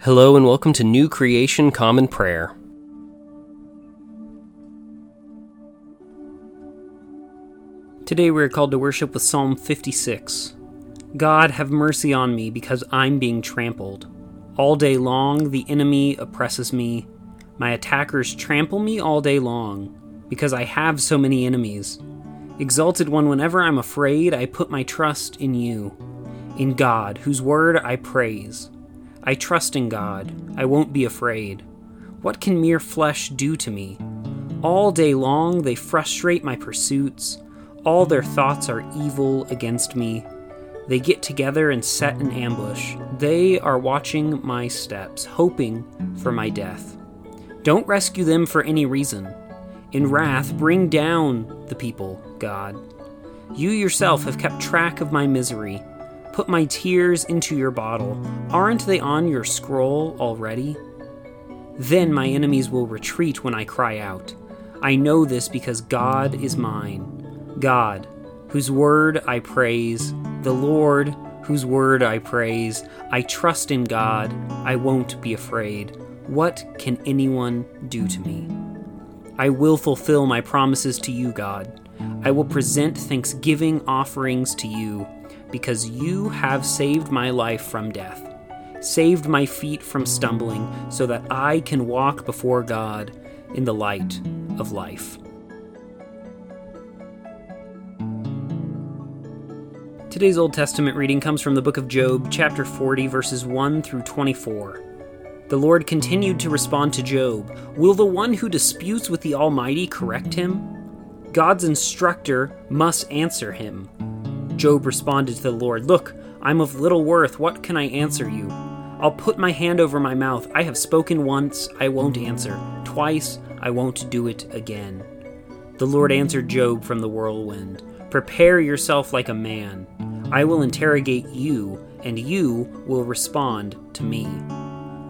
Hello and welcome to New Creation Common Prayer. Today we are called to worship with Psalm 56. God, have mercy on me because I'm being trampled. All day long the enemy oppresses me. My attackers trample me all day long because I have so many enemies. Exalted one, whenever I'm afraid, I put my trust in you, in God, whose word I praise. I trust in God. I won't be afraid. What can mere flesh do to me? All day long they frustrate my pursuits. All their thoughts are evil against me. They get together and set an ambush. They are watching my steps, hoping for my death. Don't rescue them for any reason. In wrath, bring down the people, God. You yourself have kept track of my misery. Put my tears into your bottle. Aren't they on your scroll already? Then my enemies will retreat when I cry out. I know this because God is mine. God, whose word I praise, the Lord, whose word I praise. I trust in God. I won't be afraid. What can anyone do to me? I will fulfill my promises to you, God. I will present thanksgiving offerings to you because you have saved my life from death, saved my feet from stumbling, so that I can walk before God in the light of life. Today's Old Testament reading comes from the book of Job, chapter 40, verses 1 through 24. The Lord continued to respond to Job Will the one who disputes with the Almighty correct him? God's instructor must answer him. Job responded to the Lord, Look, I'm of little worth. What can I answer you? I'll put my hand over my mouth. I have spoken once, I won't answer. Twice, I won't do it again. The Lord answered Job from the whirlwind Prepare yourself like a man. I will interrogate you, and you will respond to me.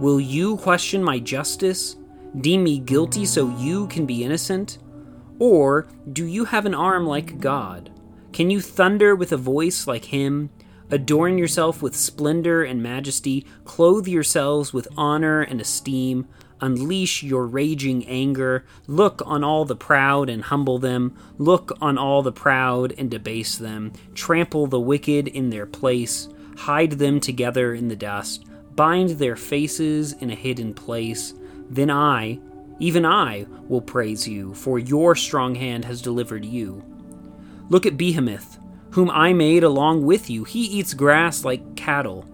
Will you question my justice? Deem me guilty so you can be innocent? Or do you have an arm like God? Can you thunder with a voice like him? Adorn yourself with splendor and majesty, clothe yourselves with honor and esteem, unleash your raging anger, look on all the proud and humble them, look on all the proud and debase them, trample the wicked in their place, hide them together in the dust, bind their faces in a hidden place. Then I, even I, will praise you, for your strong hand has delivered you. Look at Behemoth, whom I made along with you. He eats grass like cattle.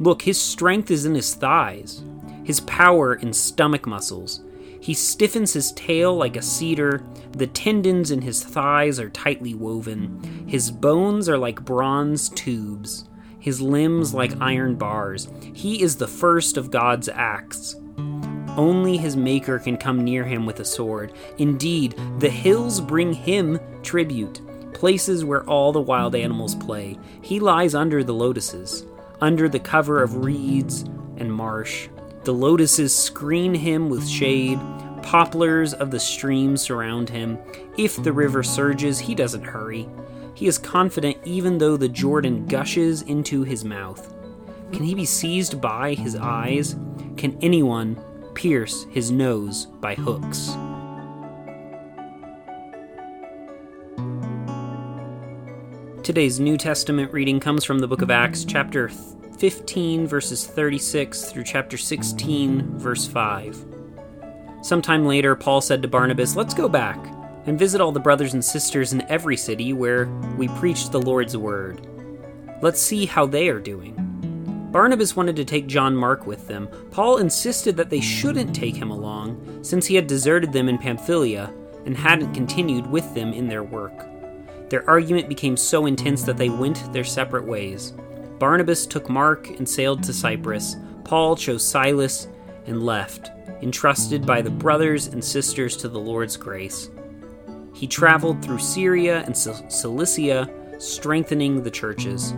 Look, his strength is in his thighs, his power in stomach muscles. He stiffens his tail like a cedar. The tendons in his thighs are tightly woven. His bones are like bronze tubes, his limbs like iron bars. He is the first of God's acts. Only his maker can come near him with a sword. Indeed, the hills bring him tribute places where all the wild animals play. He lies under the lotuses, under the cover of reeds and marsh. The lotuses screen him with shade. Poplars of the stream surround him. If the river surges, he doesn't hurry. He is confident even though the Jordan gushes into his mouth. Can he be seized by his eyes? Can anyone pierce his nose by hooks? Today's New Testament reading comes from the book of Acts, chapter 15, verses 36 through chapter 16, verse 5. Sometime later, Paul said to Barnabas, Let's go back and visit all the brothers and sisters in every city where we preached the Lord's word. Let's see how they are doing. Barnabas wanted to take John Mark with them. Paul insisted that they shouldn't take him along, since he had deserted them in Pamphylia and hadn't continued with them in their work. Their argument became so intense that they went their separate ways. Barnabas took Mark and sailed to Cyprus. Paul chose Silas and left, entrusted by the brothers and sisters to the Lord's grace. He traveled through Syria and Cilicia, strengthening the churches.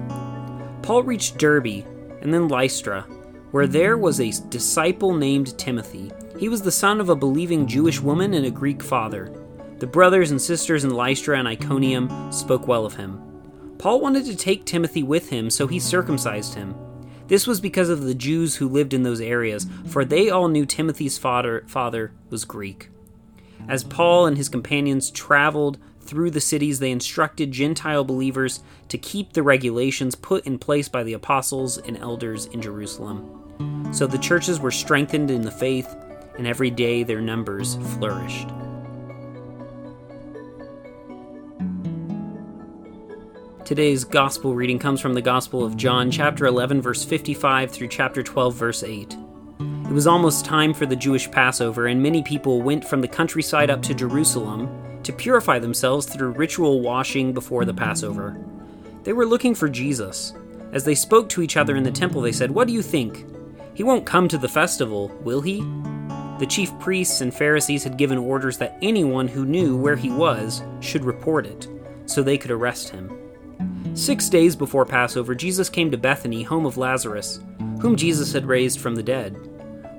Paul reached Derbe and then Lystra, where there was a disciple named Timothy. He was the son of a believing Jewish woman and a Greek father. The brothers and sisters in Lystra and Iconium spoke well of him. Paul wanted to take Timothy with him, so he circumcised him. This was because of the Jews who lived in those areas, for they all knew Timothy's father, father was Greek. As Paul and his companions traveled through the cities, they instructed Gentile believers to keep the regulations put in place by the apostles and elders in Jerusalem. So the churches were strengthened in the faith, and every day their numbers flourished. Today's gospel reading comes from the Gospel of John, chapter 11, verse 55 through chapter 12, verse 8. It was almost time for the Jewish Passover, and many people went from the countryside up to Jerusalem to purify themselves through ritual washing before the Passover. They were looking for Jesus. As they spoke to each other in the temple, they said, What do you think? He won't come to the festival, will he? The chief priests and Pharisees had given orders that anyone who knew where he was should report it, so they could arrest him. Six days before Passover, Jesus came to Bethany, home of Lazarus, whom Jesus had raised from the dead.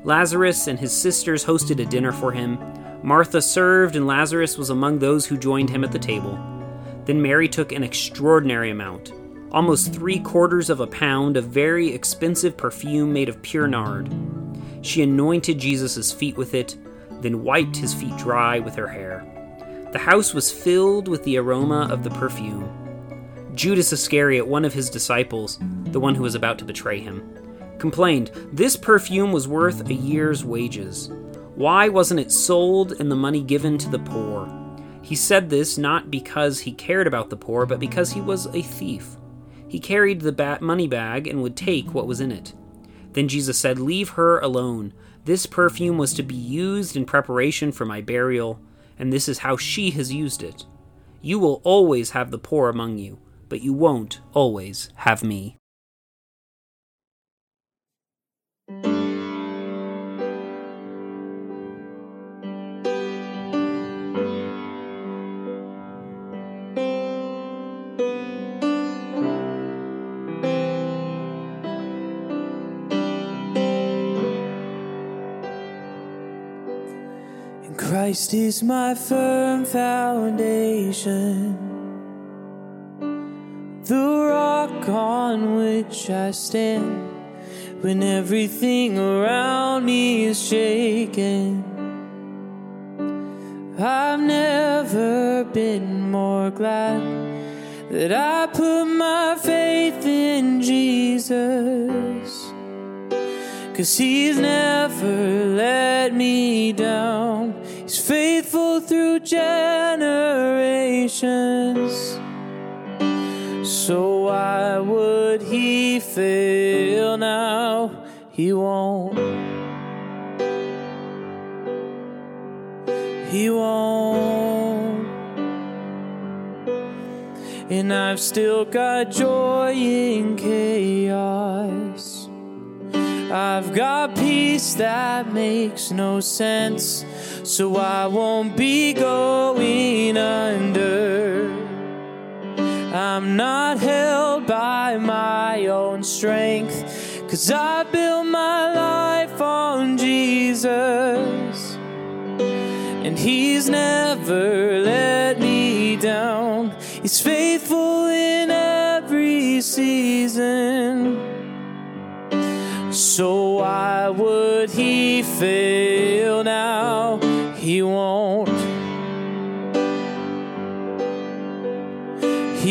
Lazarus and his sisters hosted a dinner for him. Martha served, and Lazarus was among those who joined him at the table. Then Mary took an extraordinary amount, almost three quarters of a pound of very expensive perfume made of pure nard. She anointed Jesus' feet with it, then wiped his feet dry with her hair. The house was filled with the aroma of the perfume. Judas Iscariot, one of his disciples, the one who was about to betray him, complained, This perfume was worth a year's wages. Why wasn't it sold and the money given to the poor? He said this not because he cared about the poor, but because he was a thief. He carried the money bag and would take what was in it. Then Jesus said, Leave her alone. This perfume was to be used in preparation for my burial, and this is how she has used it. You will always have the poor among you but you won't always have me. Christ is my firm foundation on which I stand when everything around me is shaking. I've never been more glad that I put my faith in Jesus. Cause he's never let me down. He's faithful through generations. So why would he fail now? He won't. He won't. And I've still got joy in chaos. I've got peace that makes no sense. So I won't be going under. I'm not held by my own strength, cause I built my life on Jesus. And He's never let me down, He's faithful in every season. So why would He fail now? He won't.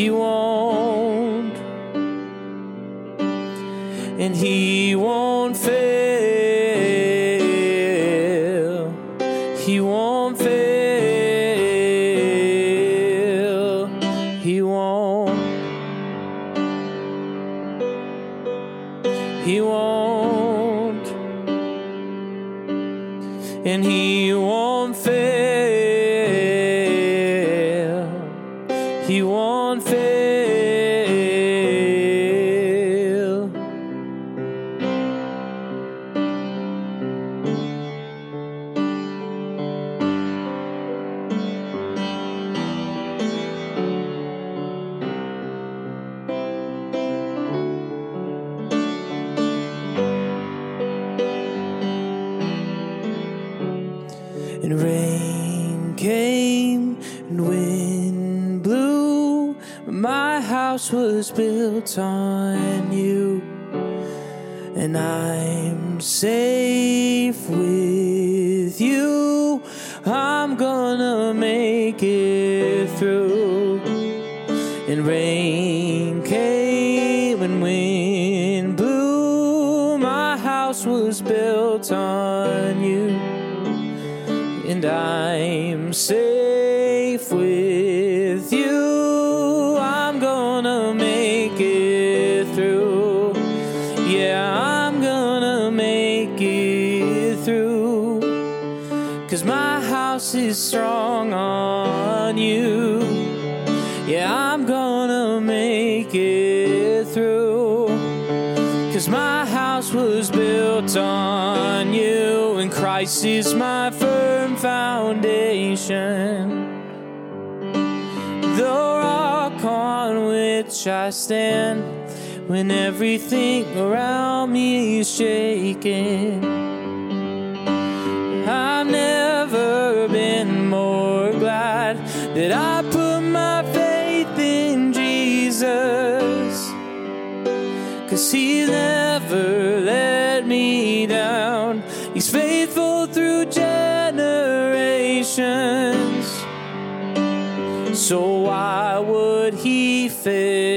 He won't, and He on you. and I'm safe with my house is strong on you. Yeah, I'm gonna make it through. Cause my house was built on you, and Christ is my firm foundation. The rock on which I stand when everything around me is shaking. That I put my faith in Jesus. Cause he never let me down. He's faithful through generations. So why would he fail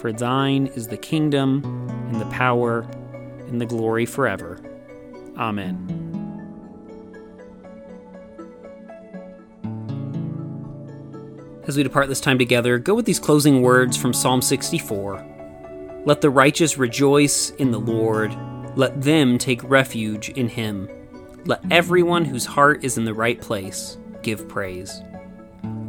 For thine is the kingdom, and the power, and the glory forever. Amen. As we depart this time together, go with these closing words from Psalm 64. Let the righteous rejoice in the Lord. Let them take refuge in him. Let everyone whose heart is in the right place give praise.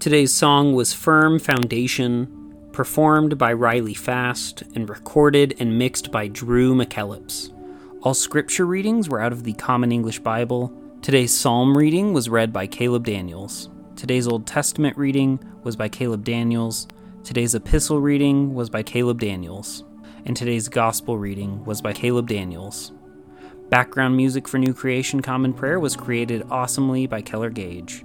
Today's song was Firm Foundation, performed by Riley Fast and recorded and mixed by Drew McKellips. All scripture readings were out of the Common English Bible. Today's psalm reading was read by Caleb Daniels. Today's Old Testament reading was by Caleb Daniels. Today's epistle reading was by Caleb Daniels. And today's gospel reading was by Caleb Daniels. Background music for New Creation Common Prayer was created awesomely by Keller Gage.